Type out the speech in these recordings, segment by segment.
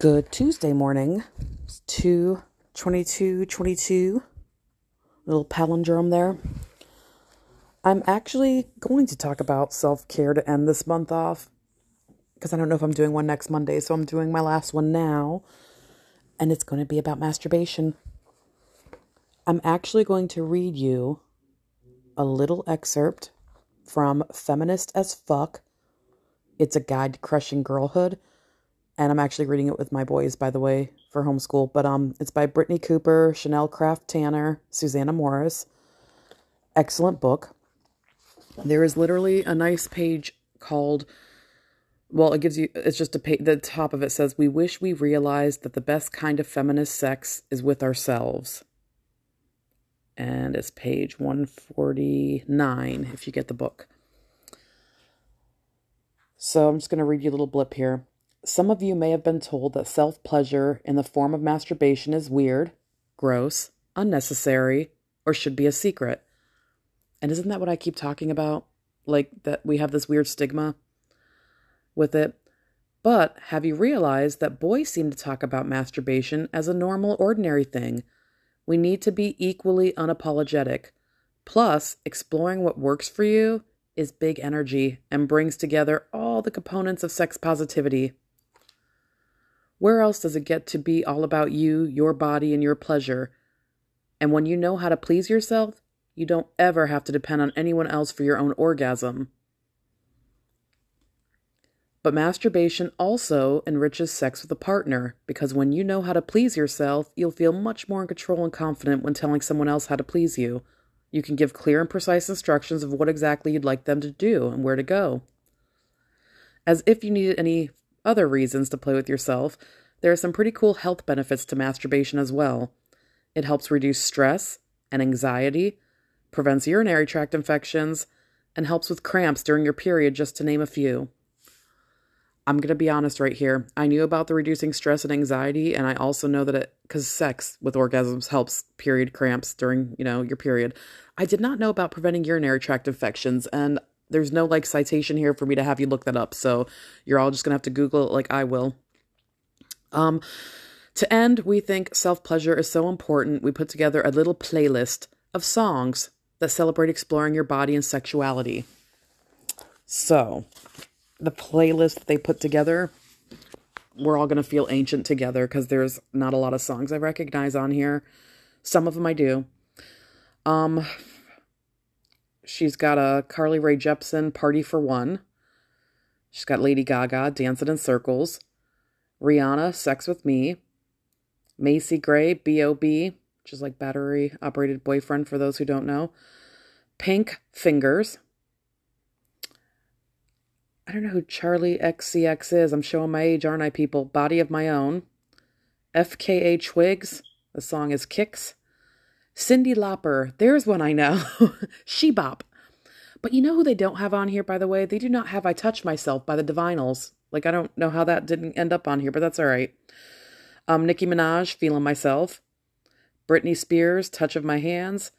Good Tuesday morning. It's 2 22 22. Little palindrome there. I'm actually going to talk about self care to end this month off because I don't know if I'm doing one next Monday, so I'm doing my last one now. And it's going to be about masturbation. I'm actually going to read you a little excerpt from Feminist as Fuck. It's a guide to crushing girlhood and I'm actually reading it with my boys, by the way, for homeschool. But um, it's by Brittney Cooper, Chanel Craft Tanner, Susana Morris. Excellent book. There is literally a nice page called. Well, it gives you. It's just a page. The top of it says, "We wish we realized that the best kind of feminist sex is with ourselves." And it's page one forty nine. If you get the book. So I'm just going to read you a little blip here. Some of you may have been told that self pleasure in the form of masturbation is weird, gross, unnecessary, or should be a secret. And isn't that what I keep talking about? Like that we have this weird stigma with it. But have you realized that boys seem to talk about masturbation as a normal, ordinary thing? We need to be equally unapologetic. Plus, exploring what works for you is big energy and brings together all the components of sex positivity. Where else does it get to be all about you, your body, and your pleasure? And when you know how to please yourself, you don't ever have to depend on anyone else for your own orgasm. But masturbation also enriches sex with a partner because when you know how to please yourself, you'll feel much more in control and confident when telling someone else how to please you. You can give clear and precise instructions of what exactly you'd like them to do and where to go. As if you needed any other reasons to play with yourself, there are some pretty cool health benefits to masturbation as well. It helps reduce stress and anxiety, prevents urinary tract infections, and helps with cramps during your period, just to name a few. I'm going to be honest right here. I knew about the reducing stress and anxiety, and I also know that it, because sex with orgasms helps period cramps during, you know, your period. I did not know about preventing urinary tract infections, and there's no like citation here for me to have you look that up. So you're all just gonna have to Google it like I will. Um, to end, we think self pleasure is so important. We put together a little playlist of songs that celebrate exploring your body and sexuality. So, the playlist they put together, we're all going to feel ancient together because there's not a lot of songs I recognize on here. Some of them I do. Um, She's got a Carly Rae Jepsen Party for One. She's got Lady Gaga Dancing in Circles. Rihanna Sex with Me. Macy Gray B.O.B., which is like battery operated boyfriend for those who don't know. Pink Fingers. I don't know who Charli XCX is. I'm showing my age, aren't I, people? Body of My Own. FKA Twigs. The song is Kicks. Cyndi Lauper, there's one I know. she Bop. But you know who they don't have on here, by the way? They do not have I Touch Myself by the Divinyls. Like, I don't know how that didn't end up on here, but that's all right. Um, Nicki Minaj, Feeling Myself. Britney Spears, Touch of My Hands.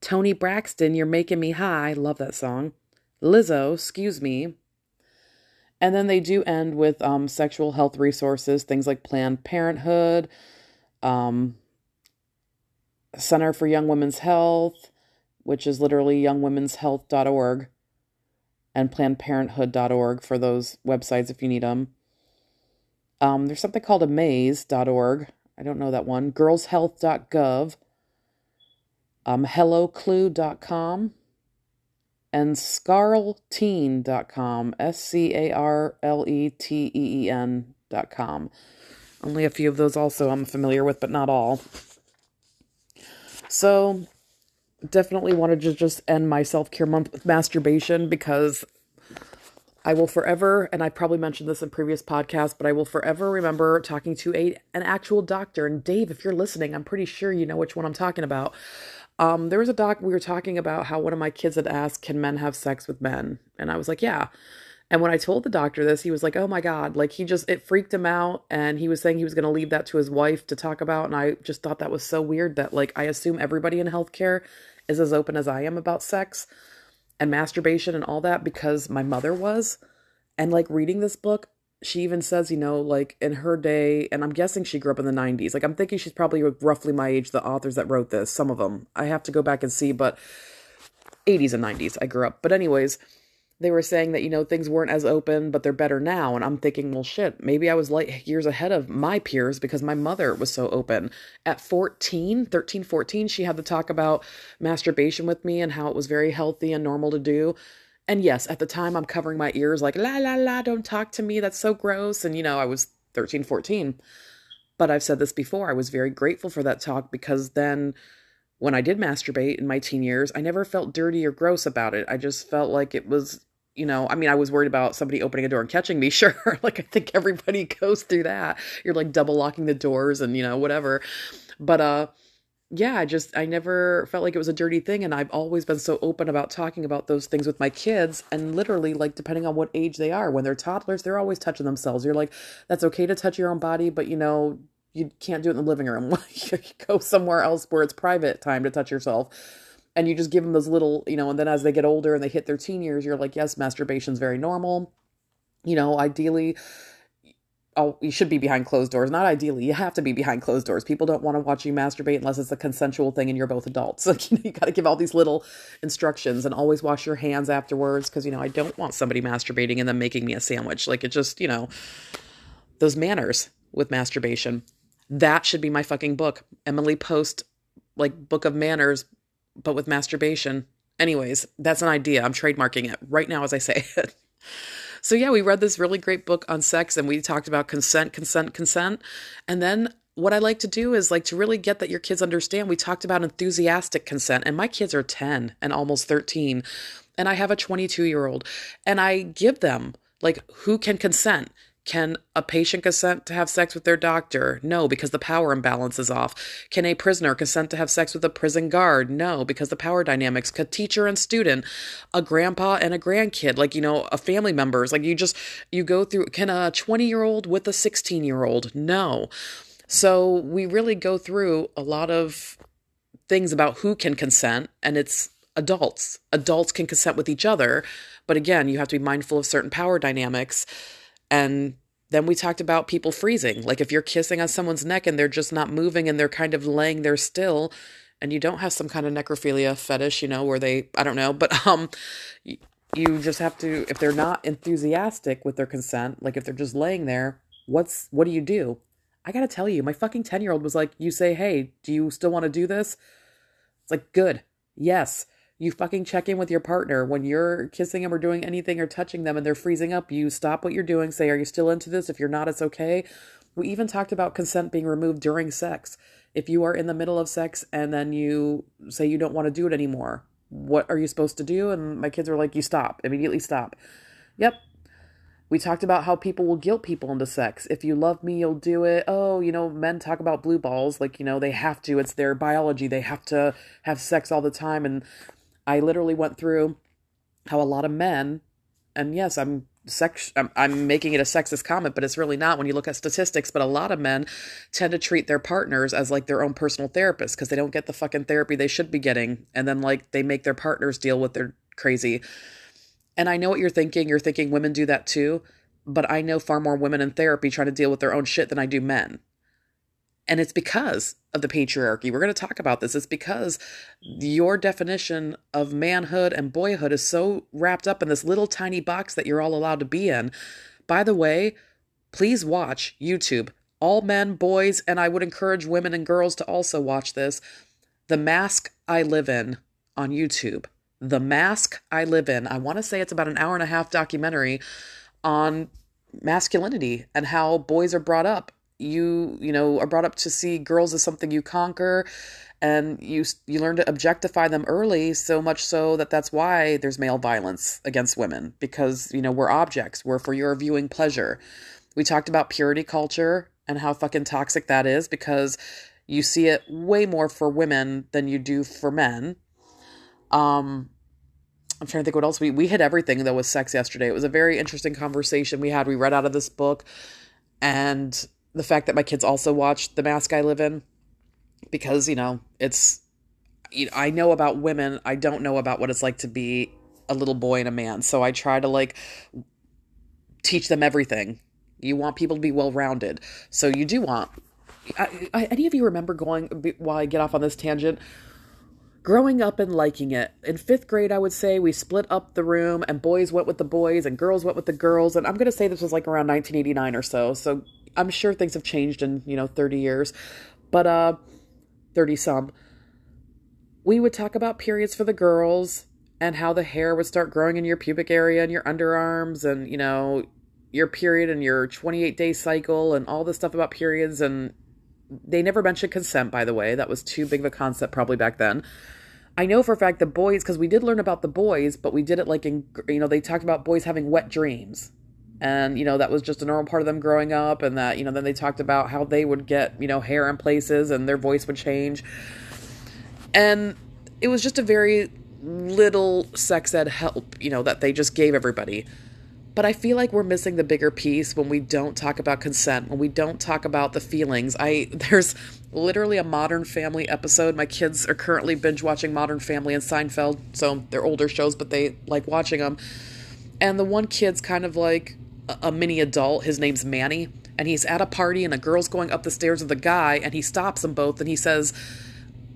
Toni Braxton, You're Making Me High. Love that song. Lizzo, Excuse Me. And then they do end with um, sexual health resources, things like Planned Parenthood, um, Center for Young Women's Health, which is literally youngwomenshealth.org, and PlannedParenthood.org for those websites if you need them. Um, there's something called amaze.org. I don't know that one. Girlshealth.gov, um, HelloClue.com, and scarleteen.com. S C A R L E T E E N.com. Only a few of those also I'm familiar with, but not all. So, definitely wanted to just end my self care month with masturbation because I will forever, and I probably mentioned this in previous podcasts, but I will forever remember talking to a an actual doctor. And Dave, if you're listening, I'm pretty sure you know which one I'm talking about. Um, there was a doc we were talking about how one of my kids had asked, "Can men have sex with men?" And I was like, "Yeah." And when I told the doctor this, he was like, "Oh my god!" Like he just it freaked him out, and he was saying he was going to leave that to his wife to talk about. And I just thought that was so weird that like I assume everybody in healthcare is as open as I am about sex and masturbation and all that because my mother was. And like reading this book, she even says, you know, like in her day, and I'm guessing she grew up in the 90s. Like, I'm thinking she's probably roughly my age, the authors that wrote this, some of them. I have to go back and see, but 80s and 90s, I grew up. But, anyways, they were saying that, you know, things weren't as open, but they're better now. And I'm thinking, well, shit, maybe I was like years ahead of my peers because my mother was so open. At 14, 13, 14, she had to talk about masturbation with me and how it was very healthy and normal to do. And yes, at the time I'm covering my ears like, la, la, la, don't talk to me. That's so gross. And, you know, I was 13, 14. But I've said this before. I was very grateful for that talk because then when I did masturbate in my teen years, I never felt dirty or gross about it. I just felt like it was, you know, I mean, I was worried about somebody opening a door and catching me, sure. like, I think everybody goes through that. You're like double locking the doors and, you know, whatever. But, uh, yeah, I just I never felt like it was a dirty thing and I've always been so open about talking about those things with my kids and literally like depending on what age they are, when they're toddlers, they're always touching themselves. You're like that's okay to touch your own body, but you know, you can't do it in the living room. you go somewhere else where it's private time to touch yourself. And you just give them those little, you know, and then as they get older and they hit their teen years, you're like, yes, masturbation's very normal. You know, ideally oh, you should be behind closed doors. Not ideally, you have to be behind closed doors. People don't want to watch you masturbate unless it's a consensual thing and you're both adults. Like, you, know, you got to give all these little instructions and always wash your hands afterwards because, you know, I don't want somebody masturbating and then making me a sandwich. Like, it just, you know, those manners with masturbation. That should be my fucking book. Emily Post, like, book of manners, but with masturbation. Anyways, that's an idea. I'm trademarking it right now as I say it. So, yeah, we read this really great book on sex and we talked about consent, consent, consent. And then what I like to do is like to really get that your kids understand. We talked about enthusiastic consent, and my kids are 10 and almost 13. And I have a 22 year old, and I give them like who can consent can a patient consent to have sex with their doctor? No, because the power imbalance is off. Can a prisoner consent to have sex with a prison guard? No, because the power dynamics. Can teacher and student, a grandpa and a grandkid, like, you know, a family members, like you just, you go through, can a 20 year old with a 16 year old? No. So we really go through a lot of things about who can consent, and it's adults. Adults can consent with each other, but again, you have to be mindful of certain power dynamics. And then we talked about people freezing. Like if you're kissing on someone's neck and they're just not moving and they're kind of laying there still and you don't have some kind of necrophilia fetish, you know, where they I don't know, but um you just have to if they're not enthusiastic with their consent, like if they're just laying there, what's what do you do? I got to tell you, my fucking 10-year-old was like, "You say, "Hey, do you still want to do this?" It's like, "Good. Yes." You fucking check in with your partner when you're kissing them or doing anything or touching them and they're freezing up. You stop what you're doing, say, Are you still into this? If you're not, it's okay. We even talked about consent being removed during sex. If you are in the middle of sex and then you say you don't want to do it anymore, what are you supposed to do? And my kids were like, You stop, immediately stop. Yep, we talked about how people will guilt people into sex. If you love me, you'll do it. Oh, you know, men talk about blue balls like, you know, they have to. It's their biology. They have to have sex all the time. And I literally went through how a lot of men, and yes, I'm sex I'm, I'm, making it a sexist comment but it's really not when you look at statistics but a lot of men tend to treat their partners as like their own personal therapist because they don't get the fucking therapy they should be getting and then like they make their partners deal with their crazy. And i know what you're thinking you're thinking women do that too but i know far more women in therapy trying to deal with their own shit than i do men and it's because of the patriarchy. We're going to talk about this. It's because your definition of manhood and boyhood is so wrapped up in this little tiny box that you're all allowed to be in. By the way, please watch YouTube. All men, boys, and I would encourage women and girls to also watch this. The Mask I Live In on YouTube. The Mask I Live In. I want to say it's about an hour and a half documentary on masculinity and how boys are brought up you you know are brought up to see girls as something you conquer and you you learn to objectify them early so much so that that's why there's male violence against women because you know we're objects we're for your viewing pleasure we talked about purity culture and how fucking toxic that is because you see it way more for women than you do for men um I'm trying to think what else we we hit everything though with sex yesterday. It was a very interesting conversation we had. We read out of this book and the fact that my kids also watch The Mask I Live In because, you know, it's I know about women, I don't know about what it's like to be a little boy and a man. So I try to like teach them everything You want people to be well rounded. So you do want. I, I, any of you remember going, while I get off on this tangent, growing up and liking it. In fifth grade, I would say we split up the room and boys went with the boys and girls went with the girls. And I'm going to say this was like around 1989 or so. So I'm sure things have changed in, you know, 30 years, but, uh, 30 some. We would talk about periods for the girls and how the hair would start growing in your pubic area and your underarms and, you know, your period and your 28 day cycle and all this stuff about periods. And they never mentioned consent by the way. That was too big of a concept probably back then. I know for a fact the boys because we did learn about the boys but we did it like in you know they talked about boys having wet dreams and you know that was just a normal part of them growing up and that you know then they talked about how they would get you know hair in places and their voice would change and it was just a very little sex ed help you know that they just gave everybody but I feel like we're missing the bigger piece when we don't talk about consent, when we don't talk about the feelings. I there's literally a Modern Family episode. My kids are currently binge watching Modern Family and Seinfeld, so they're older shows, but they like watching them. And the one kid's kind of like a, mini adult. His name's Manny, and he's at a party, and a girl's going up the stairs with a guy, and he stops them both, and he says,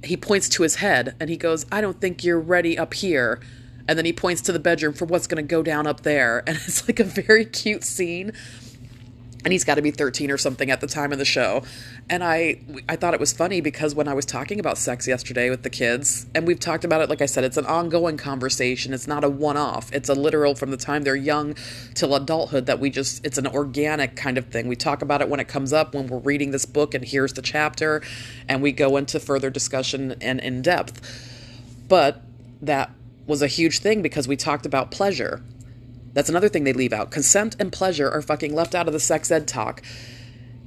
he points to his head, and he goes, "I don't think you're ready up here." and then he points to the bedroom for what's going to go down up there and it's like a very cute scene and he's got to be 13 or something at the time of the show. And i i thought it was funny because when i was talking about sex yesterday with the kids and we've talked about it like i said it's an ongoing conversation. It's not a one-off. It's a literal from the time they're young till adulthood that we just it's an organic kind of thing. We talk about it when it comes up when we're reading this book and here's the chapter and we go into further discussion and in depth. But that was a huge thing because we talked about pleasure. That's another thing they leave out. Consent and pleasure are fucking left out of the sex ed talk.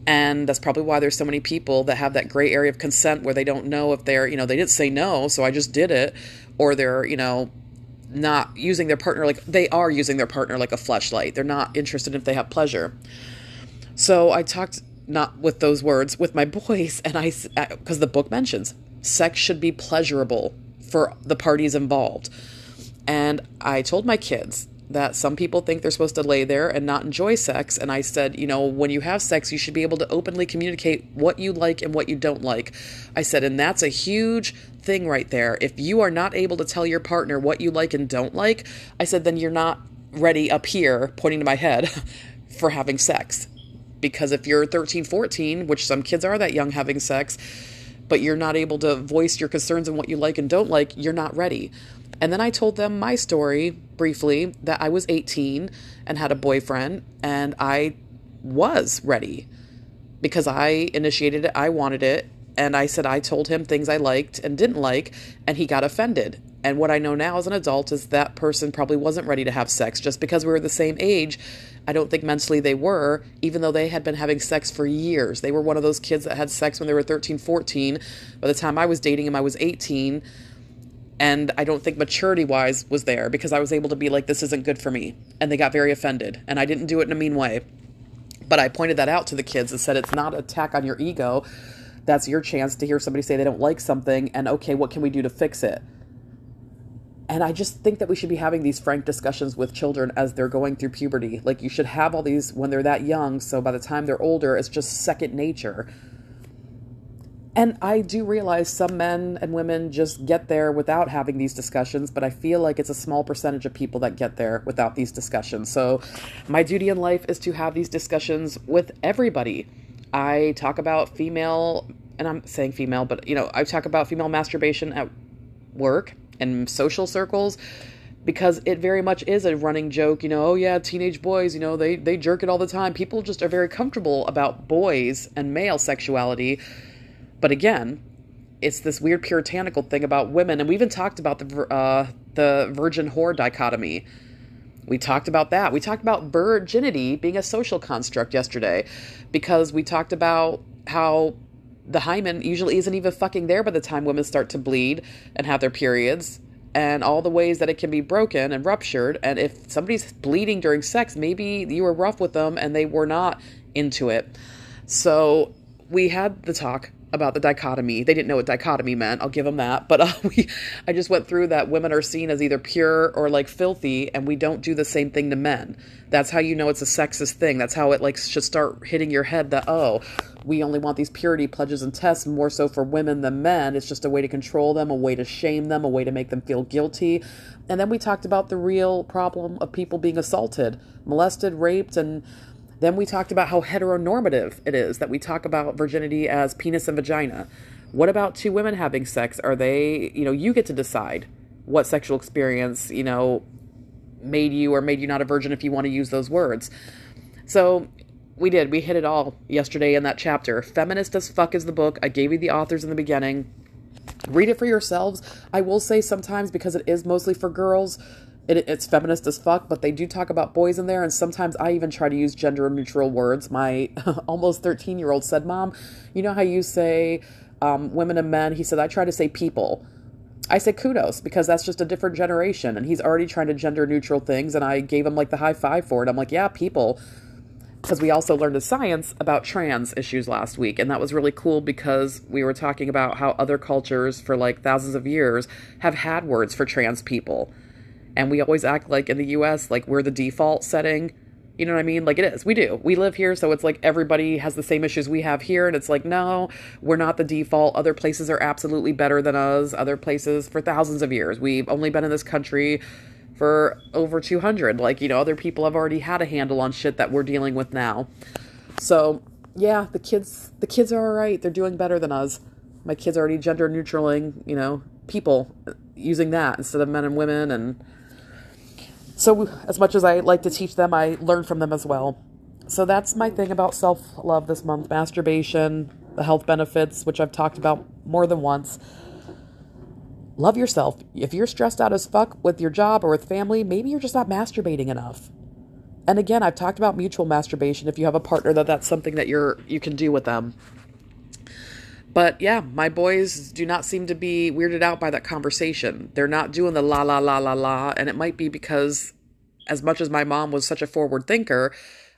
And that's probably why there's so many people that have that gray area of consent where they don't know if they're, you know, they didn't say no, so I just did it. Or they're, you know, not using their partner like they are using their partner like a fleshlight. They're not interested if they have pleasure. So I talked not with those words with my boys, and I, because uh, the book mentions sex should be pleasurable for the parties involved. And I told my kids that some people think they're supposed to lay there and not enjoy sex. And I said, you know, when you have sex, you should be able to openly communicate what you like and what you don't like. I said, and that's a huge thing right there. If you are not able to tell your partner what you like and don't like, I said, then you're not ready up here, pointing to my head, for having sex. Because if you're 13, 14, which some kids are that young having sex, but you're not able to voice your concerns and what you like and don't like, you're not ready. And then I told them my story briefly that I was 18 and had a boyfriend and I was ready because I initiated it, I wanted it, and I said I told him things I liked and didn't like, and he got offended. And what I know now as an adult is that person probably wasn't ready to have sex just because we were the same age. I don't think mentally they were, even though they had been having sex for years. They were one of those kids that had sex when they were 13, 14. By the time I was dating him, I was 18 and I don't think maturity wise was there because I was able to be like, this isn't good for me. And they got very offended. And I didn't do it in a mean way. But I pointed that out to the kids and said, it's not an attack on your ego. That's your chance to hear somebody say they don't like something. And okay, what can we do to fix it? And I just think that we should be having these frank discussions with children as they're going through puberty. Like, you should have all these when they're that young. So by the time they're older, it's just second nature and I do realize some men and women just get there without having these discussions, but I feel like it's a small percentage of people that get there without these discussions. So, my duty in life is to have these discussions with everybody. I talk about female, and I'm saying female, but you know, I talk about female masturbation at work and social circles because it very much is a running joke you know oh yeah teenage boys you know they they jerk it all the time people just are very comfortable about boys and male sexuality but again, it's this weird puritanical thing about women, and we even talked about the uh, the virgin whore dichotomy. We talked about that. We talked about virginity being a social construct yesterday, because we talked about how the hymen usually isn't even fucking there by the time women start to bleed and have their periods and all the ways that it can be broken and ruptured. And if somebody's bleeding during sex, maybe you were rough with them and they were not into it. So we had the talk about the dichotomy. They didn't know what dichotomy meant. I'll give them that. But uh, we, I just went through that women are seen as either pure or like filthy, and we don't do the same thing to men. That's how you know it's a sexist thing. That's how it like should start hitting your head that oh, we only want these purity pledges and tests more so for women than men. It's just a way to control them, a way to shame them, a way to make them feel guilty. And then we talked about the real problem of people being assaulted, molested, raped, and then we talked about how heteronormative it is that we talk about virginity as penis and vagina. What about two women having sex? Are they, you know, you get to decide what sexual experience, you know, made you or made you not a virgin if you want to use those words. So we did. We hit it all yesterday in that chapter. Feminist as fuck is the book. I gave you the authors in the beginning. Read it for yourselves. I will say sometimes because it is mostly for girls, it, it's feminist as fuck, but they do talk about boys in there, and sometimes I even try to use gender neutral words. My almost 13 year old said, Mom, you know how you say um, women and men? He said, I try to say people. I say kudos because that's just a different generation, and he's already trying to gender neutral things, and I gave him like the high five for it. I'm like, yeah, people. Because we also learned the science about trans issues last week, and that was really cool because we were talking about how other cultures for like thousands of years have had words for trans people and we always act like in the US like we're the default setting. You know what I mean? Like it is. We do. We live here, so it's like everybody has the same issues we have here and it's like no, we're not the default. Other places are absolutely better than us. Other places for thousands of years. We've only been in this country for over 200. Like, you know, other people have already had a handle on shit that we're dealing with now. So, yeah, the kids the kids are all right. They're doing better than us. My kids are already gender neutraling, you know, people uh, using that instead of men and women and so, as much as I like to teach them, I learn from them as well. So, that's my thing about self love this month masturbation, the health benefits, which I've talked about more than once. Love yourself. If you're stressed out as fuck with your job or with family, maybe you're just not masturbating enough. And again, I've talked about mutual masturbation. If you have a partner, that that's something that you're you can do with them. But yeah, my boys do not seem to be weirded out by that conversation. They're not doing the la la la la la, and it might be because, as much as my mom was such a forward thinker,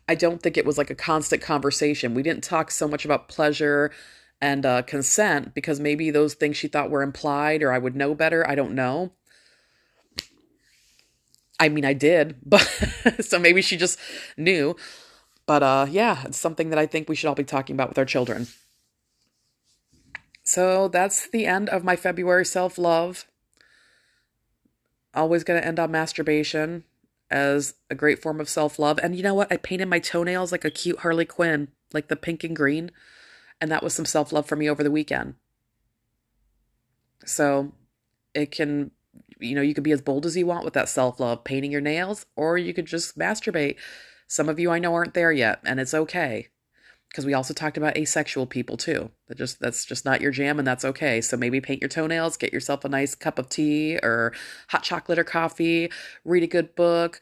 I don't think it was like a constant conversation. We didn't talk so much about pleasure and uh, consent because maybe those things she thought were implied or I would know better. I don't know. I mean, I did, but so maybe she just knew. But uh, yeah, it's something that I think we should all be talking about with our children. So that's the end of my February self love. Always going to end on masturbation as a great form of self love. And you know what? I painted my toenails like a cute Harley Quinn, like the pink and green. And that was some self love for me over the weekend. So it can, you know, you could be as bold as you want with that self love, painting your nails, or you could just masturbate. Some of you I know aren't there yet, and it's okay because we also talked about asexual people too. That just that's just not your jam and that's okay. So maybe paint your toenails, get yourself a nice cup of tea or hot chocolate or coffee, read a good book,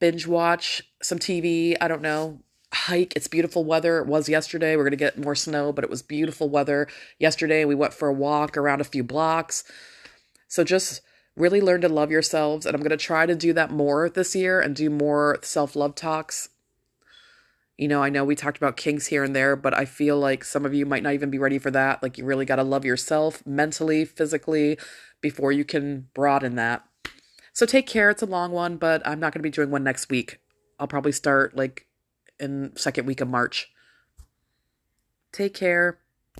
binge watch some TV, I don't know, hike. It's beautiful weather. It was yesterday. We're going to get more snow, but it was beautiful weather yesterday. We went for a walk around a few blocks. So just really learn to love yourselves and I'm going to try to do that more this year and do more self-love talks you know, I know we talked about kinks here and there, but I feel like some of you might not even be ready for that. Like, you really got to love yourself mentally, physically, before you can broaden that. So take care. It's a long one, but I'm not going to be doing one next week. I'll probably start like in second week of March. Take care.